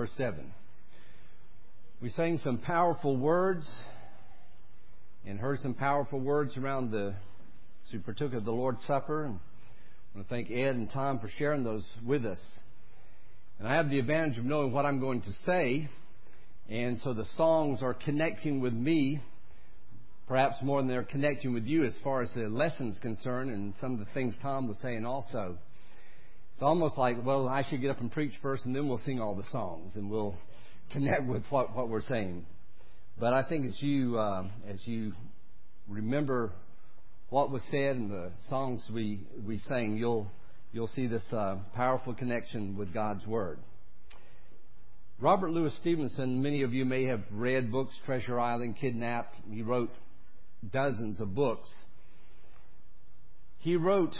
verse 7. We sang some powerful words and heard some powerful words around the, as we partook of the Lord's Supper. And I want to thank Ed and Tom for sharing those with us. And I have the advantage of knowing what I'm going to say, and so the songs are connecting with me, perhaps more than they're connecting with you as far as the lesson's concerned, and some of the things Tom was saying also. It's almost like, well, I should get up and preach first, and then we'll sing all the songs, and we'll connect with what, what we're saying. But I think as you uh, as you remember what was said and the songs we we sang, you'll you'll see this uh, powerful connection with God's Word. Robert Louis Stevenson, many of you may have read books, Treasure Island, Kidnapped. He wrote dozens of books. He wrote,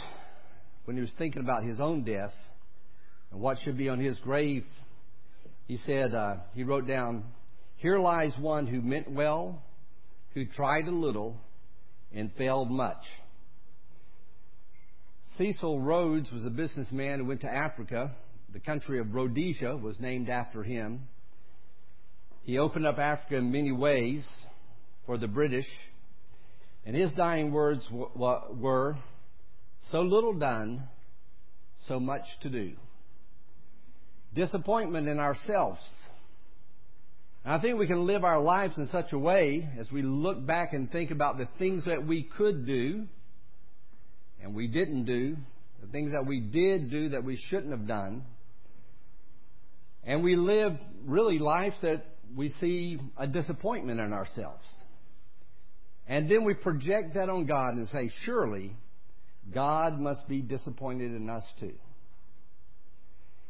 when he was thinking about his own death and what should be on his grave, he said, uh, he wrote down, Here lies one who meant well, who tried a little, and failed much. Cecil Rhodes was a businessman who went to Africa. The country of Rhodesia was named after him. He opened up Africa in many ways for the British, and his dying words were, So little done, so much to do disappointment in ourselves. And I think we can live our lives in such a way as we look back and think about the things that we could do and we didn't do, the things that we did do that we shouldn't have done. And we live really lives that we see a disappointment in ourselves. And then we project that on God and say, surely God must be disappointed in us too.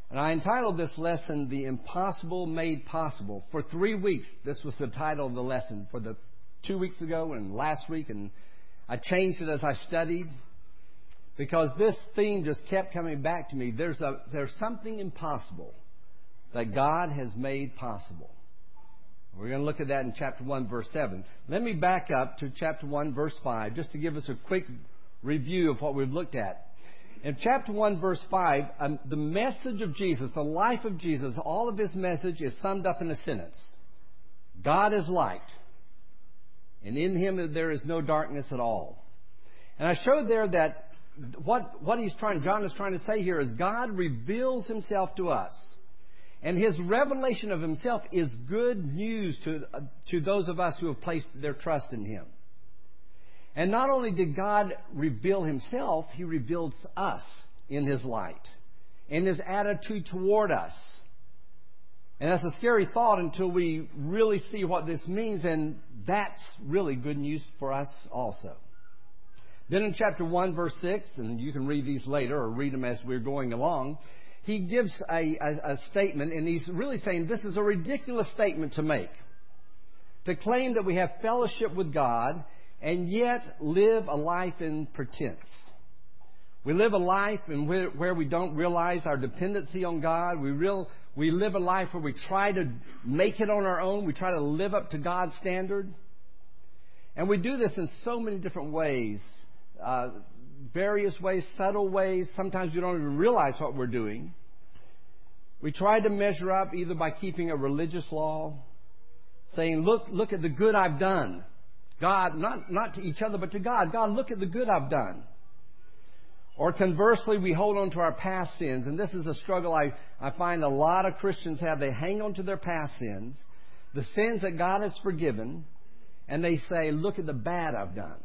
And I entitled this lesson, The Impossible Made Possible. For three weeks, this was the title of the lesson. For the two weeks ago and last week, and I changed it as I studied because this theme just kept coming back to me. There's, a, there's something impossible that God has made possible. We're going to look at that in chapter 1, verse 7. Let me back up to chapter 1, verse 5, just to give us a quick review of what we've looked at. In chapter 1, verse 5, um, the message of Jesus, the life of Jesus, all of his message is summed up in a sentence God is light, and in him there is no darkness at all. And I showed there that what, what he's trying, John is trying to say here is God reveals himself to us. And his revelation of himself is good news to, uh, to those of us who have placed their trust in him. And not only did God reveal himself, he reveals us in his light in his attitude toward us. And that's a scary thought until we really see what this means, and that's really good news for us also. Then in chapter 1, verse 6, and you can read these later or read them as we're going along, he gives a, a, a statement, and he's really saying this is a ridiculous statement to make. To claim that we have fellowship with God and yet live a life in pretense. We live a life in where, where we don't realize our dependency on God. We, real, we live a life where we try to make it on our own. We try to live up to God's standard. And we do this in so many different ways, uh, various ways, subtle ways. Sometimes we don't even realize what we're doing. We try to measure up either by keeping a religious law, saying, look, look at the good I've done. God, not, not to each other, but to God. God, look at the good I've done. Or conversely, we hold on to our past sins. And this is a struggle I, I find a lot of Christians have. They hang on to their past sins, the sins that God has forgiven, and they say, look at the bad I've done.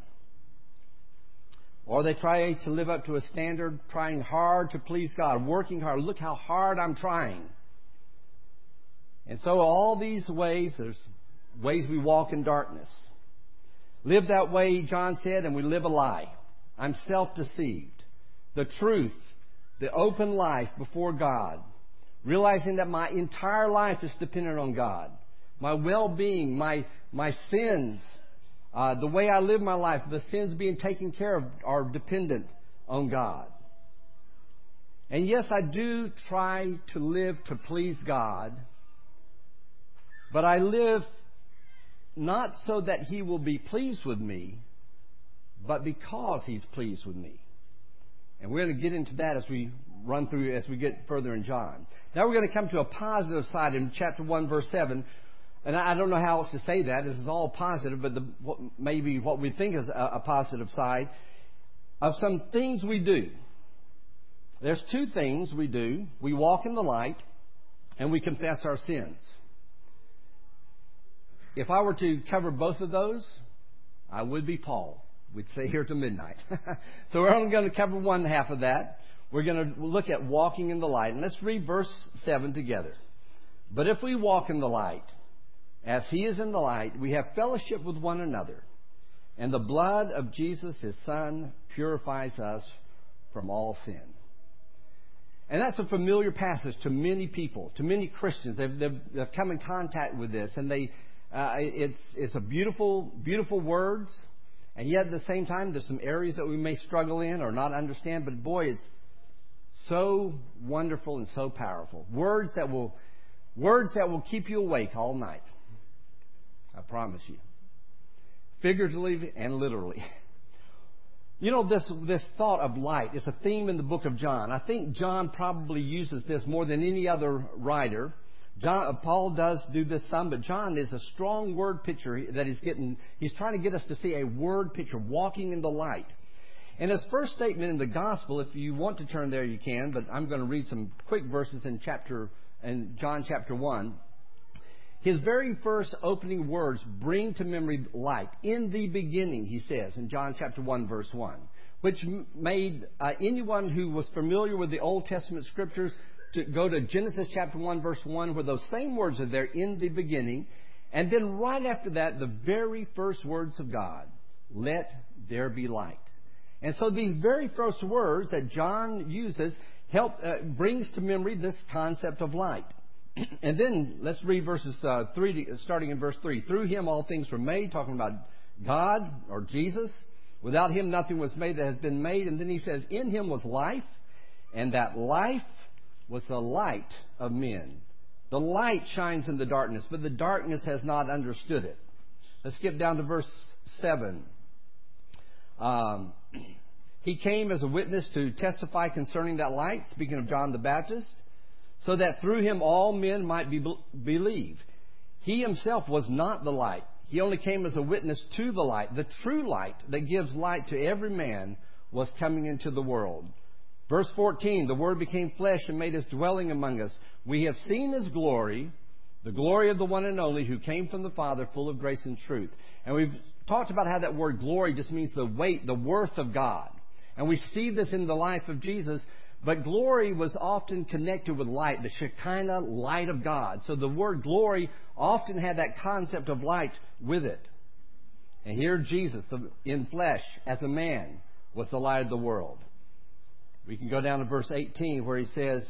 Or they try to live up to a standard, trying hard to please God, working hard. Look how hard I'm trying. And so, all these ways, there's ways we walk in darkness. Live that way, John said, and we live a lie. I'm self deceived. The truth, the open life before God, realizing that my entire life is dependent on God. My well being, my, my sins, uh, the way I live my life, the sins being taken care of are dependent on God. And yes, I do try to live to please God, but I live not so that he will be pleased with me, but because he's pleased with me. And we're going to get into that as we run through as we get further in John. Now we're going to come to a positive side in chapter 1, verse 7. And I don't know how else to say that. This is all positive, but the, what, maybe what we think is a, a positive side of some things we do. There's two things we do. We walk in the light and we confess our sins. If I were to cover both of those, I would be Paul. We'd stay here to midnight. so we're only going to cover one half of that. We're going to look at walking in the light. And let's read verse 7 together. But if we walk in the light, as he is in the light, we have fellowship with one another. And the blood of Jesus, his son, purifies us from all sin. And that's a familiar passage to many people, to many Christians. They've, they've, they've come in contact with this, and they, uh, it's, it's a beautiful, beautiful words. And yet, at the same time, there's some areas that we may struggle in or not understand. But boy, it's so wonderful and so powerful. Words that will, words that will keep you awake all night. I promise you, figuratively and literally. You know, this, this thought of light is a theme in the book of John. I think John probably uses this more than any other writer. John, uh, Paul does do this some, but John is a strong word picture that he's getting. He's trying to get us to see a word picture, walking in the light. And his first statement in the gospel, if you want to turn there, you can. But I'm going to read some quick verses in chapter in John chapter one. His very first opening words bring to memory light. In the beginning, he says in John chapter 1, verse 1, which made uh, anyone who was familiar with the Old Testament scriptures to go to Genesis chapter 1, verse 1, where those same words are there in the beginning. And then right after that, the very first words of God let there be light. And so these very first words that John uses help uh, brings to memory this concept of light. and then let's read verses uh, three, starting in verse three. Through him all things were made, talking about God or Jesus. Without him nothing was made that has been made. And then he says, in him was life, and that life was the light of men. The light shines in the darkness, but the darkness has not understood it. Let's skip down to verse seven. Um, he came as a witness to testify concerning that light, speaking of John the Baptist so that through him all men might be believe. He himself was not the light. He only came as a witness to the light. The true light that gives light to every man was coming into the world. Verse 14, the Word became flesh and made his dwelling among us. We have seen his glory, the glory of the one and only who came from the Father, full of grace and truth. And we've talked about how that word glory just means the weight, the worth of God. And we see this in the life of Jesus but glory was often connected with light, the Shekinah light of God. So the word glory often had that concept of light with it. And here Jesus, in flesh, as a man, was the light of the world. We can go down to verse 18 where he says,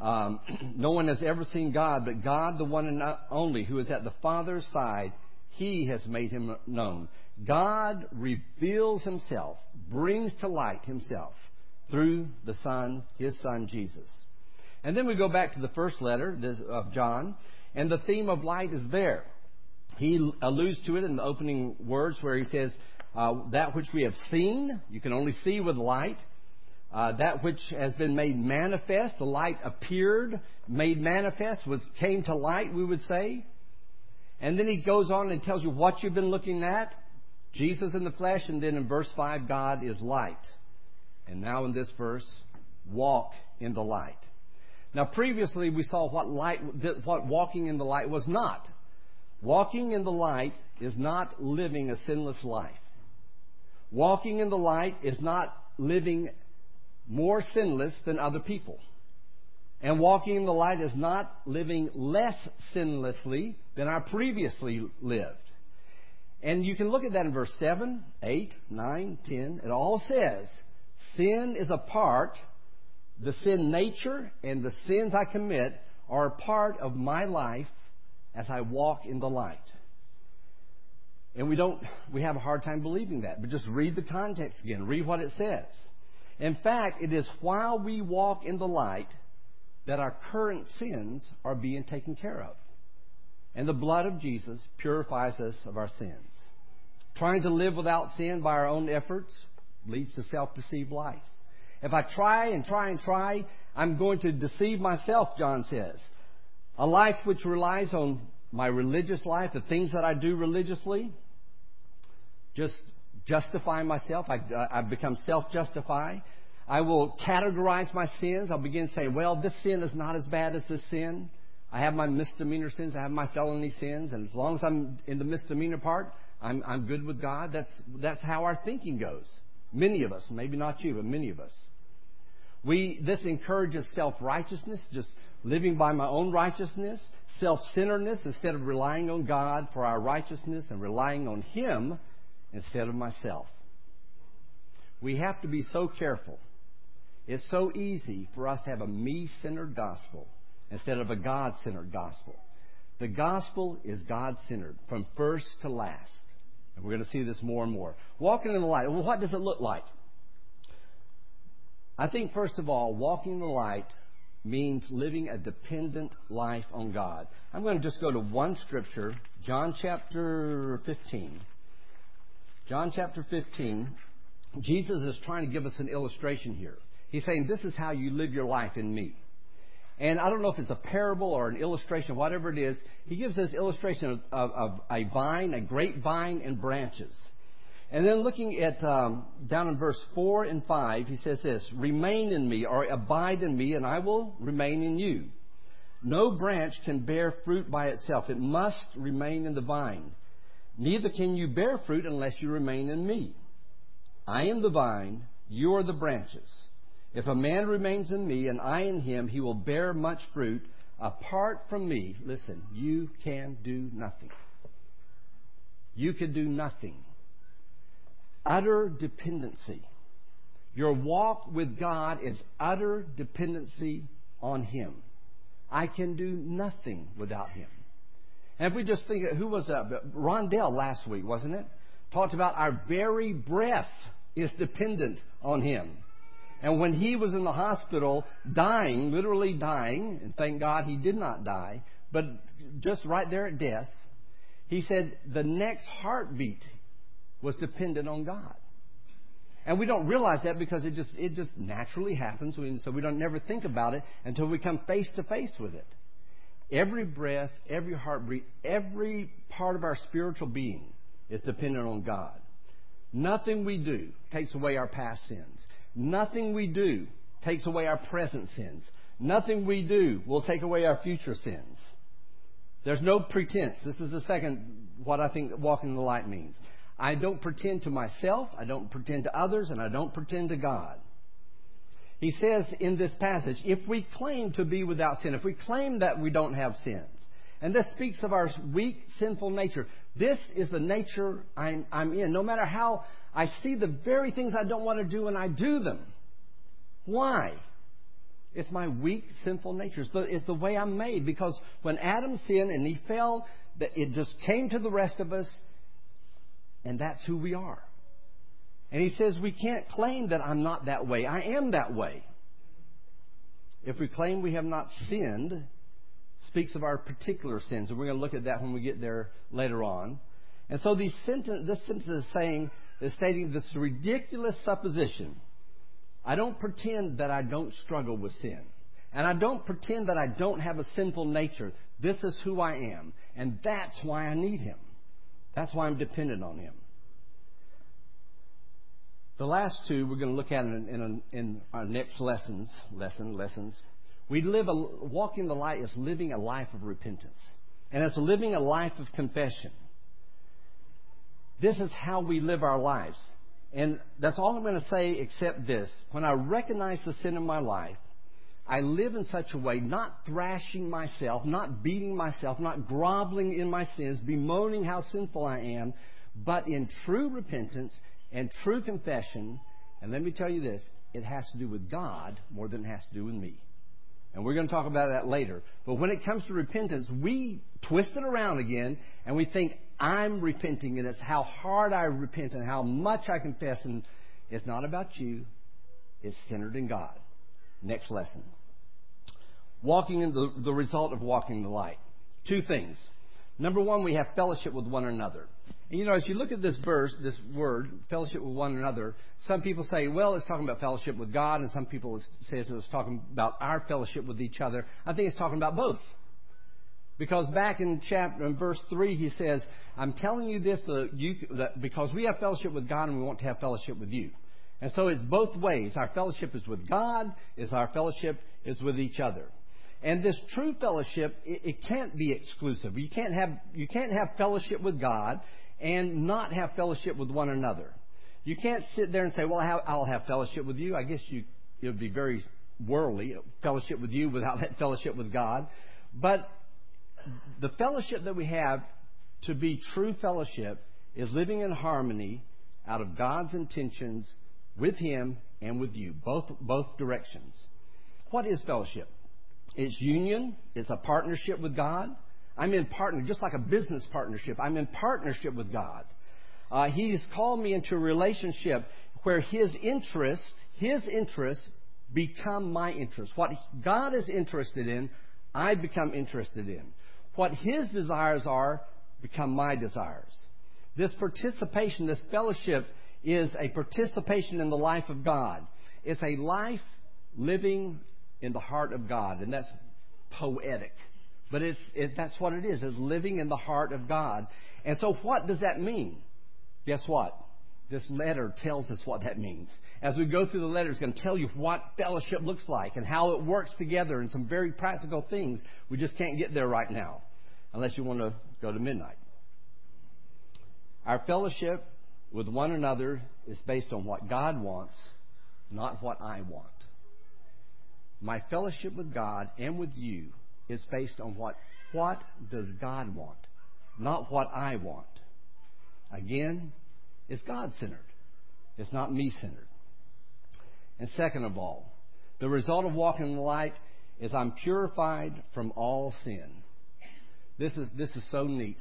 um, No one has ever seen God, but God, the one and only, who is at the Father's side, he has made him known. God reveals himself, brings to light himself through the Son, His Son, Jesus. And then we go back to the first letter of John, and the theme of light is there. He alludes to it in the opening words where he says, uh, That which we have seen, you can only see with light. Uh, that which has been made manifest, the light appeared, made manifest, was came to light, we would say. And then he goes on and tells you what you've been looking at. Jesus in the flesh, and then in verse 5, God is light. And now in this verse, walk in the light. Now previously we saw what light, what walking in the light was not. Walking in the light is not living a sinless life. Walking in the light is not living more sinless than other people. And walking in the light is not living less sinlessly than I previously lived. And you can look at that in verse 7, 8, 9, 10. It all says, Sin is a part, the sin nature and the sins I commit are a part of my life as I walk in the light. And we don't, we have a hard time believing that. But just read the context again. Read what it says. In fact, it is while we walk in the light that our current sins are being taken care of. And the blood of Jesus purifies us of our sins. Trying to live without sin by our own efforts leads to self deceived lives. If I try and try and try, I'm going to deceive myself, John says. A life which relies on my religious life, the things that I do religiously, just justify myself. I, uh, I become self justify. I will categorize my sins. I'll begin saying, well, this sin is not as bad as this sin. I have my misdemeanor sins. I have my felony sins. And as long as I'm in the misdemeanor part, I'm, I'm good with God. That's, that's how our thinking goes. Many of us, maybe not you, but many of us. We, this encourages self righteousness, just living by my own righteousness, self centeredness instead of relying on God for our righteousness and relying on Him instead of myself. We have to be so careful. It's so easy for us to have a me centered gospel instead of a God centered gospel. The gospel is God centered from first to last. And we're going to see this more and more. Walking in the light. Well, what does it look like? I think, first of all, walking in the light means living a dependent life on God. I'm going to just go to one scripture, John chapter 15. John chapter 15. Jesus is trying to give us an illustration here. He's saying, This is how you live your life in me. And I don't know if it's a parable or an illustration, whatever it is. He gives this illustration of, of, of a vine, a grapevine, and branches. And then looking at um, down in verse 4 and 5, he says this Remain in me, or abide in me, and I will remain in you. No branch can bear fruit by itself, it must remain in the vine. Neither can you bear fruit unless you remain in me. I am the vine, you are the branches. If a man remains in me and I in him, he will bear much fruit. Apart from me, listen, you can do nothing. You can do nothing. Utter dependency. Your walk with God is utter dependency on Him. I can do nothing without Him. And if we just think, who was that? Rondell last week, wasn't it? Talked about our very breath is dependent on Him. And when he was in the hospital dying, literally dying, and thank God he did not die, but just right there at death, he said the next heartbeat was dependent on God. And we don't realize that because it just it just naturally happens, so we don't never think about it until we come face to face with it. Every breath, every heartbeat, every part of our spiritual being is dependent on God. Nothing we do takes away our past sins. Nothing we do takes away our present sins. Nothing we do will take away our future sins. There's no pretense. This is the second, what I think walking in the light means. I don't pretend to myself, I don't pretend to others, and I don't pretend to God. He says in this passage, if we claim to be without sin, if we claim that we don't have sins, and this speaks of our weak, sinful nature. This is the nature I'm, I'm in. No matter how I see the very things I don't want to do and I do them. Why? It's my weak, sinful nature. It's the, it's the way I'm made. Because when Adam sinned and he fell, it just came to the rest of us, and that's who we are. And he says we can't claim that I'm not that way. I am that way. If we claim we have not sinned, speaks of our particular sins, and we're going to look at that when we get there later on. And so these sentence, this sentence is saying is stating this ridiculous supposition. I don't pretend that I don't struggle with sin. And I don't pretend that I don't have a sinful nature. This is who I am. And that's why I need Him. That's why I'm dependent on Him. The last two we're going to look at in, in, in our next lessons, lesson, lessons. We live a, walking the light is living a life of repentance. And it's living a life of confession. This is how we live our lives. And that's all I'm going to say except this. When I recognize the sin in my life, I live in such a way, not thrashing myself, not beating myself, not groveling in my sins, bemoaning how sinful I am, but in true repentance and true confession. And let me tell you this it has to do with God more than it has to do with me. And we're going to talk about that later. But when it comes to repentance, we twist it around again and we think, I'm repenting, and it's how hard I repent and how much I confess. And it's not about you, it's centered in God. Next lesson. Walking in the, the result of walking in the light. Two things. Number one, we have fellowship with one another. And you know, as you look at this verse, this word, fellowship with one another, some people say, well, it's talking about fellowship with God, and some people say it's talking about our fellowship with each other. I think it's talking about both. Because back in chapter in verse three, he says, "I'm telling you this that you, that because we have fellowship with God and we want to have fellowship with you." And so it's both ways. Our fellowship is with God, is our fellowship is with each other. And this true fellowship, it, it can't be exclusive. You can't have you can't have fellowship with God and not have fellowship with one another. You can't sit there and say, "Well, I'll have fellowship with you." I guess you it would be very worldly fellowship with you without that fellowship with God. But the fellowship that we have to be true fellowship is living in harmony out of God's intentions with Him and with you, both, both directions. What is fellowship? It's union, it's a partnership with God. I'm in partner, just like a business partnership. I'm in partnership with God. Uh, he's called me into a relationship where His interest, His interests become my interest. What God is interested in, I become interested in. What His desires are become my desires. This participation, this fellowship, is a participation in the life of God. It's a life living in the heart of God, and that's poetic. But it's, it, that's what it is, is living in the heart of God. And so what does that mean? Guess what? This letter tells us what that means. As we go through the letter, it's going to tell you what fellowship looks like and how it works together and some very practical things. We just can't get there right now unless you want to go to midnight. Our fellowship with one another is based on what God wants, not what I want. My fellowship with God and with you is based on what what does God want, not what I want. Again, it's God centered. It's not me centered. And second of all, the result of walking in the light is I'm purified from all sin. This is, this is so neat.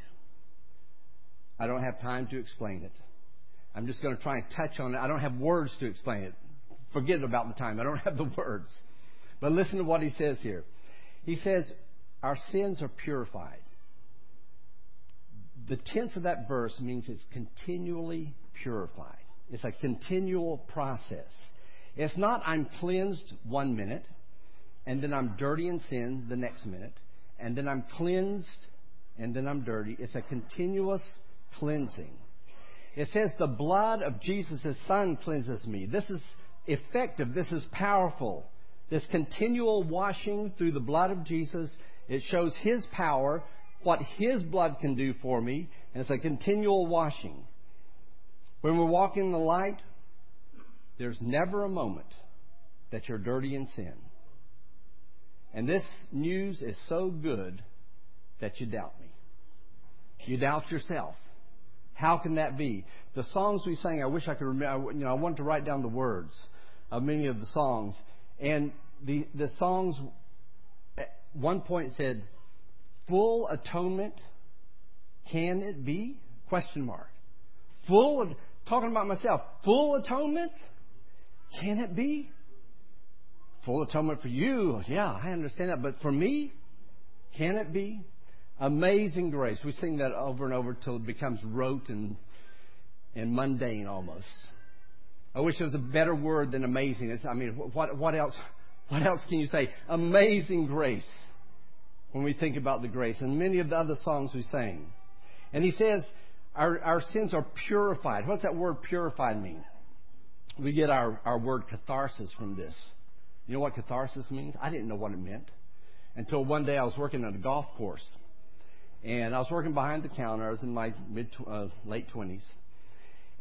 I don't have time to explain it. I'm just going to try and touch on it. I don't have words to explain it. Forget about the time. I don't have the words. But listen to what he says here. He says, Our sins are purified. The tense of that verse means it's continually purified. It's a continual process. It's not I'm cleansed one minute, and then I'm dirty in sin the next minute, and then I'm cleansed, and then I'm dirty. It's a continuous cleansing. It says, The blood of Jesus' Son cleanses me. This is effective. This is powerful. This continual washing through the blood of Jesus, it shows His power, what His blood can do for me, and it's a continual washing. When we walk in the light, there's never a moment that you're dirty in sin. And this news is so good that you doubt me. You doubt yourself. How can that be? The songs we sang, I wish I could remember. You know, I wanted to write down the words of many of the songs, and the the songs. At one point said, "Full atonement, can it be?" Question mark. Full talking about myself. Full atonement, can it be? Full atonement for you, yeah, I understand that. But for me, can it be? Amazing grace. We sing that over and over till it becomes rote and, and mundane almost. I wish there was a better word than amazing. It's, I mean, what, what else? What else can you say? Amazing grace. When we think about the grace, and many of the other songs we sang, and he says our, our sins are purified. What's that word purified mean? We get our, our word catharsis from this. You know what catharsis means? I didn't know what it meant until one day I was working at a golf course. And I was working behind the counter. I was in my mid uh, late 20s.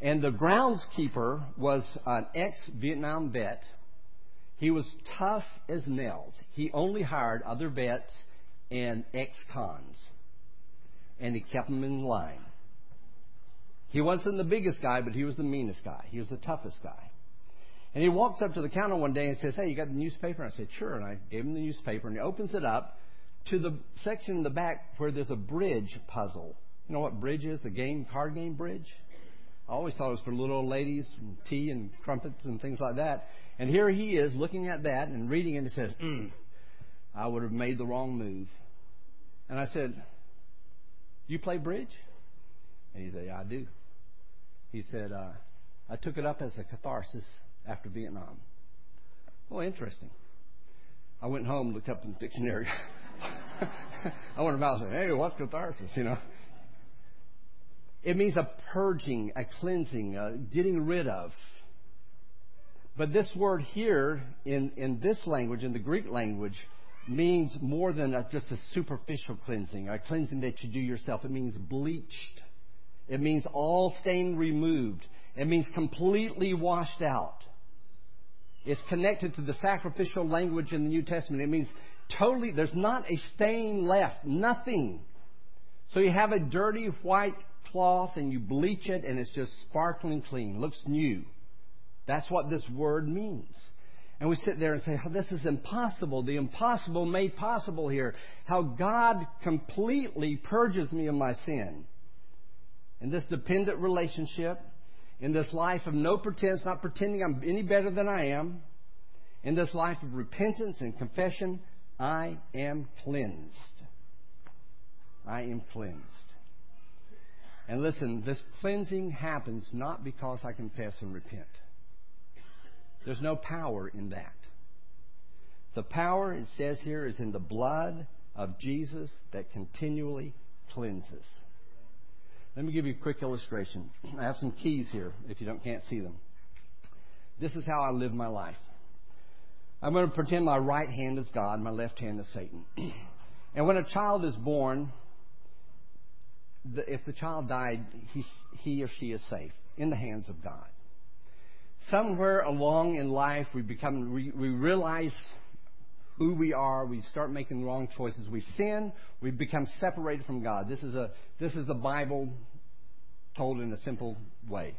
And the groundskeeper was an ex Vietnam vet. He was tough as nails. He only hired other vets and ex cons. And he kept them in line. He wasn't the biggest guy, but he was the meanest guy. He was the toughest guy. And he walks up to the counter one day and says, Hey, you got the newspaper? And I said, Sure. And I gave him the newspaper, and he opens it up to the section in the back where there's a bridge puzzle. You know what bridge is? The game, card game bridge? I always thought it was for little old ladies, and tea and crumpets and things like that. And here he is looking at that and reading it and says, mm, I would have made the wrong move. And I said, You play bridge? And he said, Yeah, I do. He said, uh, I took it up as a catharsis after Vietnam. Oh, interesting. I went home, looked up in the dictionary. I went about and said, Hey, what's catharsis? You know. It means a purging, a cleansing, a getting rid of. But this word here, in, in this language, in the Greek language, means more than a, just a superficial cleansing, a cleansing that you do yourself. It means bleached. It means all stain removed. It means completely washed out. It's connected to the sacrificial language in the New Testament. It means totally, there's not a stain left, nothing. So you have a dirty white cloth and you bleach it and it's just sparkling clean, looks new. That's what this word means. And we sit there and say, oh, this is impossible. The impossible made possible here. How God completely purges me of my sin. In this dependent relationship, in this life of no pretense, not pretending I'm any better than I am, in this life of repentance and confession, I am cleansed. I am cleansed. And listen, this cleansing happens not because I confess and repent. There's no power in that. The power, it says here, is in the blood of Jesus that continually cleanses. Let me give you a quick illustration. I have some keys here if you don't, can't see them. This is how I live my life. I'm going to pretend my right hand is God, my left hand is Satan. and when a child is born, the, if the child died, he, he or she is safe in the hands of God. Somewhere along in life, we become we, we realize who we are. We start making wrong choices. We sin. We become separated from God. This is a this is the Bible told in a simple way.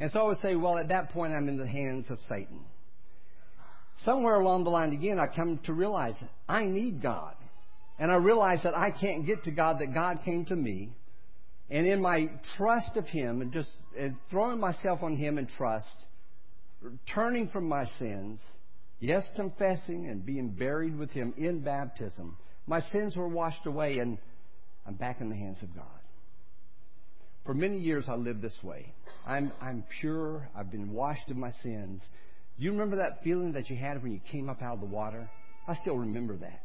And so I would say, well, at that point, I'm in the hands of Satan. Somewhere along the line again, I come to realize I need God. And I realize that I can't get to God, that God came to me. And in my trust of Him and just and throwing myself on Him in trust, turning from my sins, yes, confessing and being buried with Him in baptism, my sins were washed away and I'm back in the hands of God. For many years I lived this way. I'm, I'm pure. I've been washed of my sins. You remember that feeling that you had when you came up out of the water? I still remember that.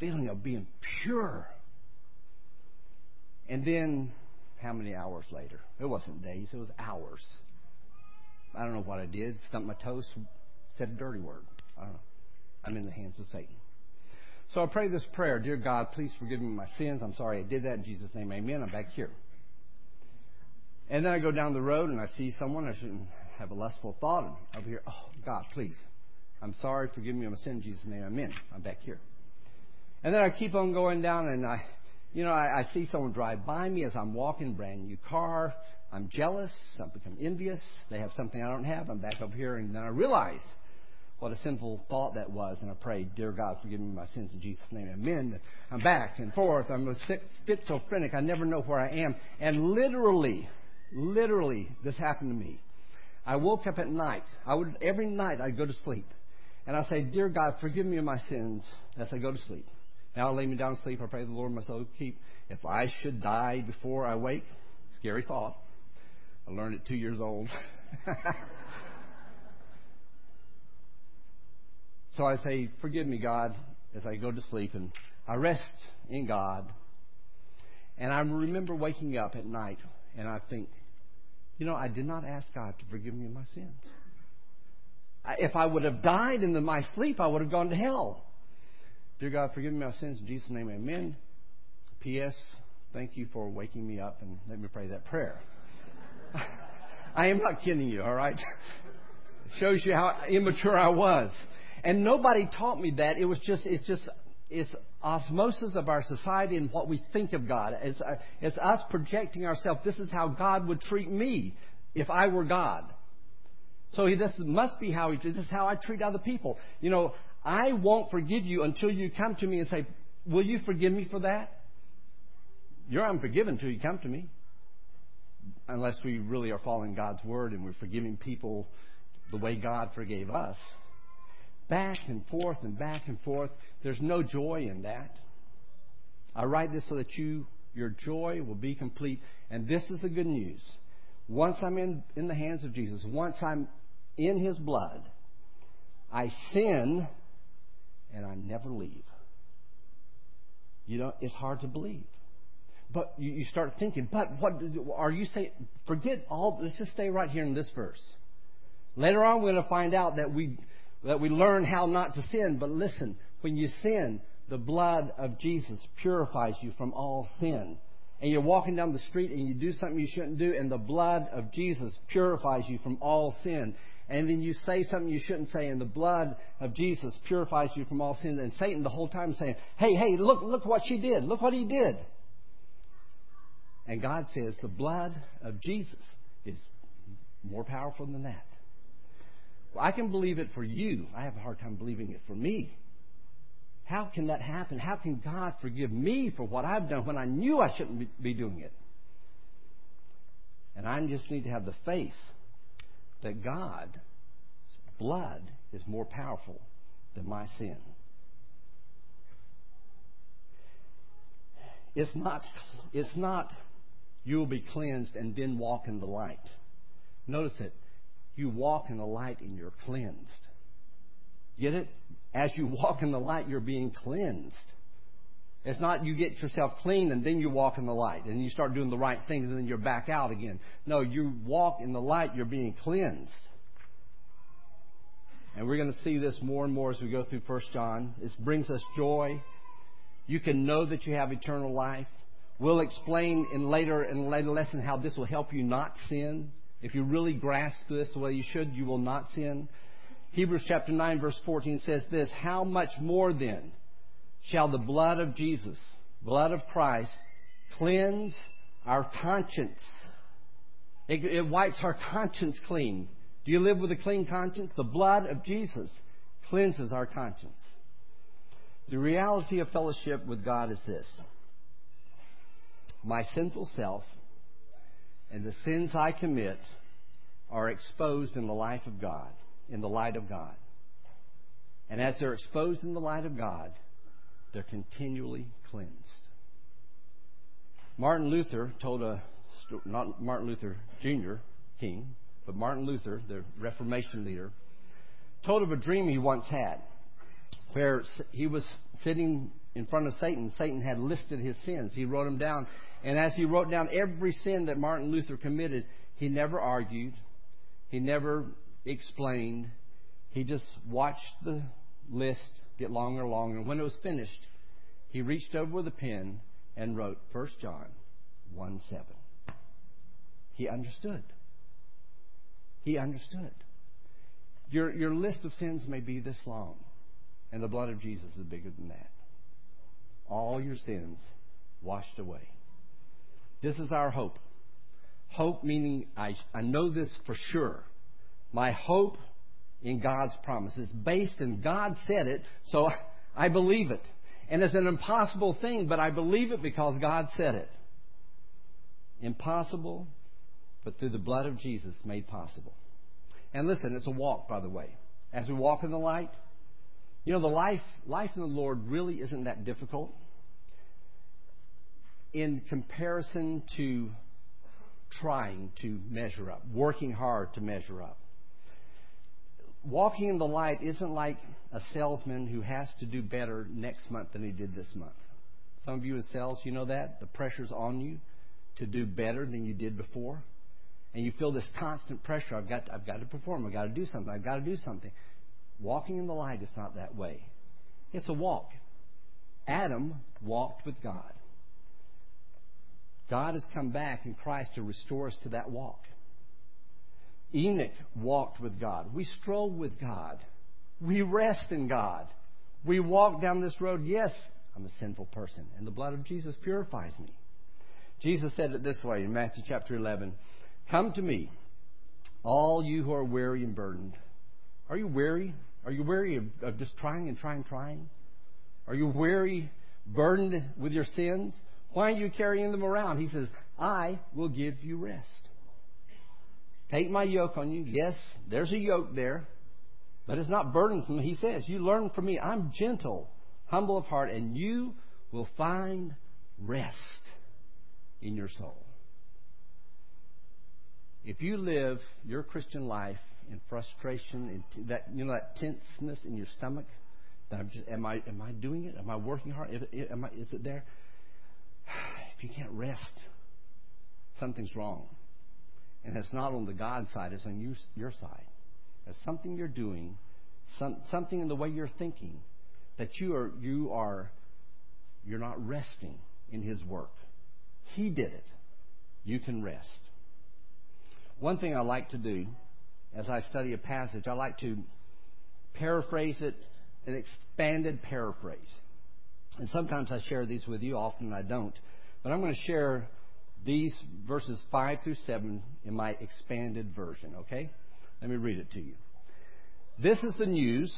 Feeling of being pure. And then how many hours later? It wasn't days, it was hours. I don't know what I did. Stumped my toes, said a dirty word. I don't know. I'm in the hands of Satan. So I pray this prayer Dear God, please forgive me my sins. I'm sorry I did that. In Jesus' name, amen. I'm back here. And then I go down the road and I see someone. I shouldn't have a lustful thought. And over here, oh, God, please. I'm sorry. Forgive me my sin. In Jesus' name, amen. I'm back here. And then I keep on going down and I you know, I, I see someone drive by me as I'm walking, brand new car. I'm jealous. I become envious. They have something I don't have. I'm back up here, and then I realize what a sinful thought that was. And I prayed, Dear God, forgive me my sins in Jesus' name. Amen. I'm back and forth. I'm a schizophrenic. I never know where I am. And literally, literally, this happened to me. I woke up at night. I would every night I'd go to sleep, and I say, Dear God, forgive me my sins as I go to sleep. Now I lay me down to sleep. I pray the Lord my soul keep. If I should die before I wake, scary thought. I learned it two years old. so I say, Forgive me, God, as I go to sleep, and I rest in God. And I remember waking up at night, and I think, you know, I did not ask God to forgive me my sins. If I would have died in my sleep, I would have gone to hell. Dear God, forgive me my sins. In Jesus' name, amen. P.S. Thank you for waking me up and let me pray that prayer. I am not kidding you, all right? It Shows you how immature I was. And nobody taught me that. It was just, it's just, it's osmosis of our society and what we think of God. It's, uh, it's us projecting ourselves. This is how God would treat me if I were God. So he, this must be how he, this is how I treat other people. You know, I won't forgive you until you come to me and say, Will you forgive me for that? You're unforgiven until you come to me. Unless we really are following God's word and we're forgiving people the way God forgave us. Back and forth and back and forth. There's no joy in that. I write this so that you Your joy will be complete. And this is the good news. Once I'm in, in the hands of Jesus, once I'm in His blood, I sin and I never leave. You know, it's hard to believe. But you, start thinking, but what are you saying? Forget all, let's just stay right here in this verse. Later on, we're going to find out that we, that we learn how not to sin. But listen, when you sin, the blood of Jesus purifies you from all sin. And you're walking down the street and you do something you shouldn't do, and the blood of Jesus purifies you from all sin. And then you say something you shouldn't say, and the blood of Jesus purifies you from all sin. And Satan the whole time saying, Hey, hey, look, look what she did. Look what he did. And God says the blood of Jesus is more powerful than that. Well, I can believe it for you. I have a hard time believing it for me. How can that happen? How can God forgive me for what I've done when I knew I shouldn't be doing it? And I just need to have the faith that God's blood is more powerful than my sin. It's not, it's not you will be cleansed and then walk in the light. Notice it. You walk in the light and you're cleansed. Get it? As you walk in the light, you're being cleansed. It's not you get yourself clean and then you walk in the light and you start doing the right things and then you're back out again. No, you walk in the light, you're being cleansed. And we're going to see this more and more as we go through 1 John. This brings us joy. You can know that you have eternal life. We'll explain in later in later lesson how this will help you not sin. If you really grasp this the way you should, you will not sin. Hebrews chapter 9 verse 14 says this, How much more then shall the blood of Jesus, blood of Christ, cleanse our conscience? It, it wipes our conscience clean. Do you live with a clean conscience? The blood of Jesus cleanses our conscience. The reality of fellowship with God is this my sinful self and the sins I commit are exposed in the life of God, in the light of God. And as they're exposed in the light of God, they're continually cleansed. Martin Luther told a not Martin Luther Jr. King, but Martin Luther, the Reformation leader, told of a dream he once had where he was sitting in front of Satan. Satan had listed his sins. He wrote them down and as he wrote down every sin that Martin Luther committed, he never argued, he never explained. He just watched the list get longer and longer. And when it was finished, he reached over with a pen and wrote 1 John 1 7. He understood. He understood. Your, your list of sins may be this long, and the blood of Jesus is bigger than that. All your sins washed away. This is our hope. Hope meaning I, I know this for sure. My hope in God's promise is based in God said it, so I believe it. And it's an impossible thing, but I believe it because God said it. Impossible, but through the blood of Jesus made possible. And listen, it's a walk, by the way. As we walk in the light, you know, the life, life in the Lord really isn't that difficult in comparison to trying to measure up, working hard to measure up. Walking in the light isn't like a salesman who has to do better next month than he did this month. Some of you in sales, you know that. The pressure's on you to do better than you did before. And you feel this constant pressure. I've got, to, I've got to perform. I've got to do something. I've got to do something. Walking in the light is not that way. It's a walk. Adam walked with God. God has come back in Christ to restore us to that walk. Enoch walked with God. We stroll with God. We rest in God. We walk down this road. Yes, I'm a sinful person, and the blood of Jesus purifies me. Jesus said it this way in Matthew chapter 11 Come to me, all you who are weary and burdened. Are you weary? Are you weary of, of just trying and trying, and trying? Are you weary, burdened with your sins? Why are you carrying them around? He says, I will give you rest. Take my yoke on you. Yes, there's a yoke there, but it's not burdensome. He says, You learn from me. I'm gentle, humble of heart, and you will find rest in your soul. If you live your Christian life in frustration and that you know that tenseness in your stomach, that I'm just am I am I doing it? Am I working hard? Am I, is it there? If you can't rest, something's wrong, and it's not on the God side; it's on you, your side. There's something you're doing, some, something in the way you're thinking, that you are you are you're not resting in His work. He did it. You can rest. One thing I like to do as I study a passage, I like to paraphrase it, an expanded paraphrase. And sometimes I share these with you, often I don't. But I'm going to share these verses 5 through 7 in my expanded version, okay? Let me read it to you. This is the news,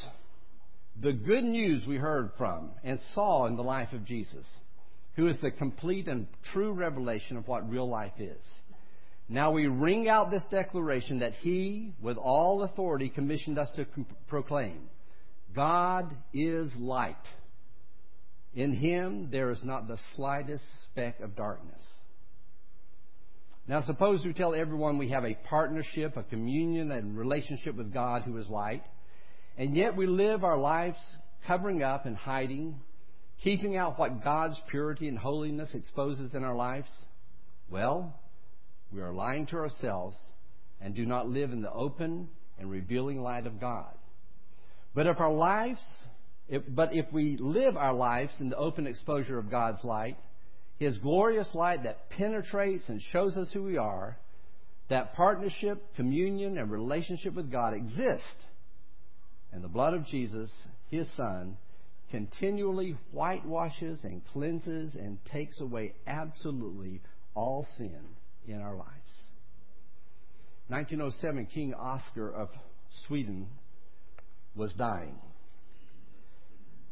the good news we heard from and saw in the life of Jesus, who is the complete and true revelation of what real life is. Now we ring out this declaration that He, with all authority, commissioned us to proclaim God is light. In Him there is not the slightest speck of darkness. Now, suppose we tell everyone we have a partnership, a communion, and relationship with God who is light, and yet we live our lives covering up and hiding, keeping out what God's purity and holiness exposes in our lives. Well, we are lying to ourselves and do not live in the open and revealing light of God. But if our lives, if, but if we live our lives in the open exposure of God's light, His glorious light that penetrates and shows us who we are, that partnership, communion, and relationship with God exist. And the blood of Jesus, His Son, continually whitewashes and cleanses and takes away absolutely all sin in our lives. 1907, King Oscar of Sweden was dying.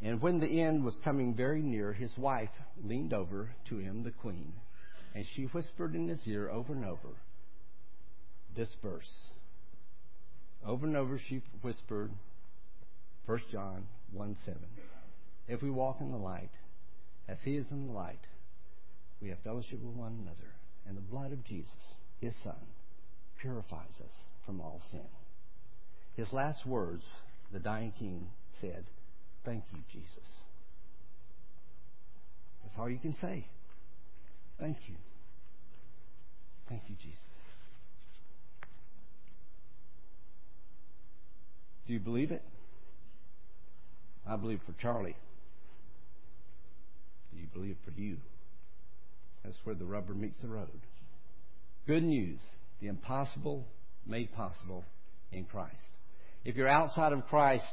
And when the end was coming very near, his wife leaned over to him, the queen, and she whispered in his ear over and over this verse. Over and over she whispered, 1 John 1 7. If we walk in the light, as he is in the light, we have fellowship with one another and the blood of Jesus, his Son, purifies us from all sin. His last words, the dying king said, Thank you, Jesus. That's all you can say. Thank you. Thank you, Jesus. Do you believe it? I believe for Charlie. Do you believe for you? That's where the rubber meets the road. Good news the impossible made possible in Christ. If you're outside of Christ,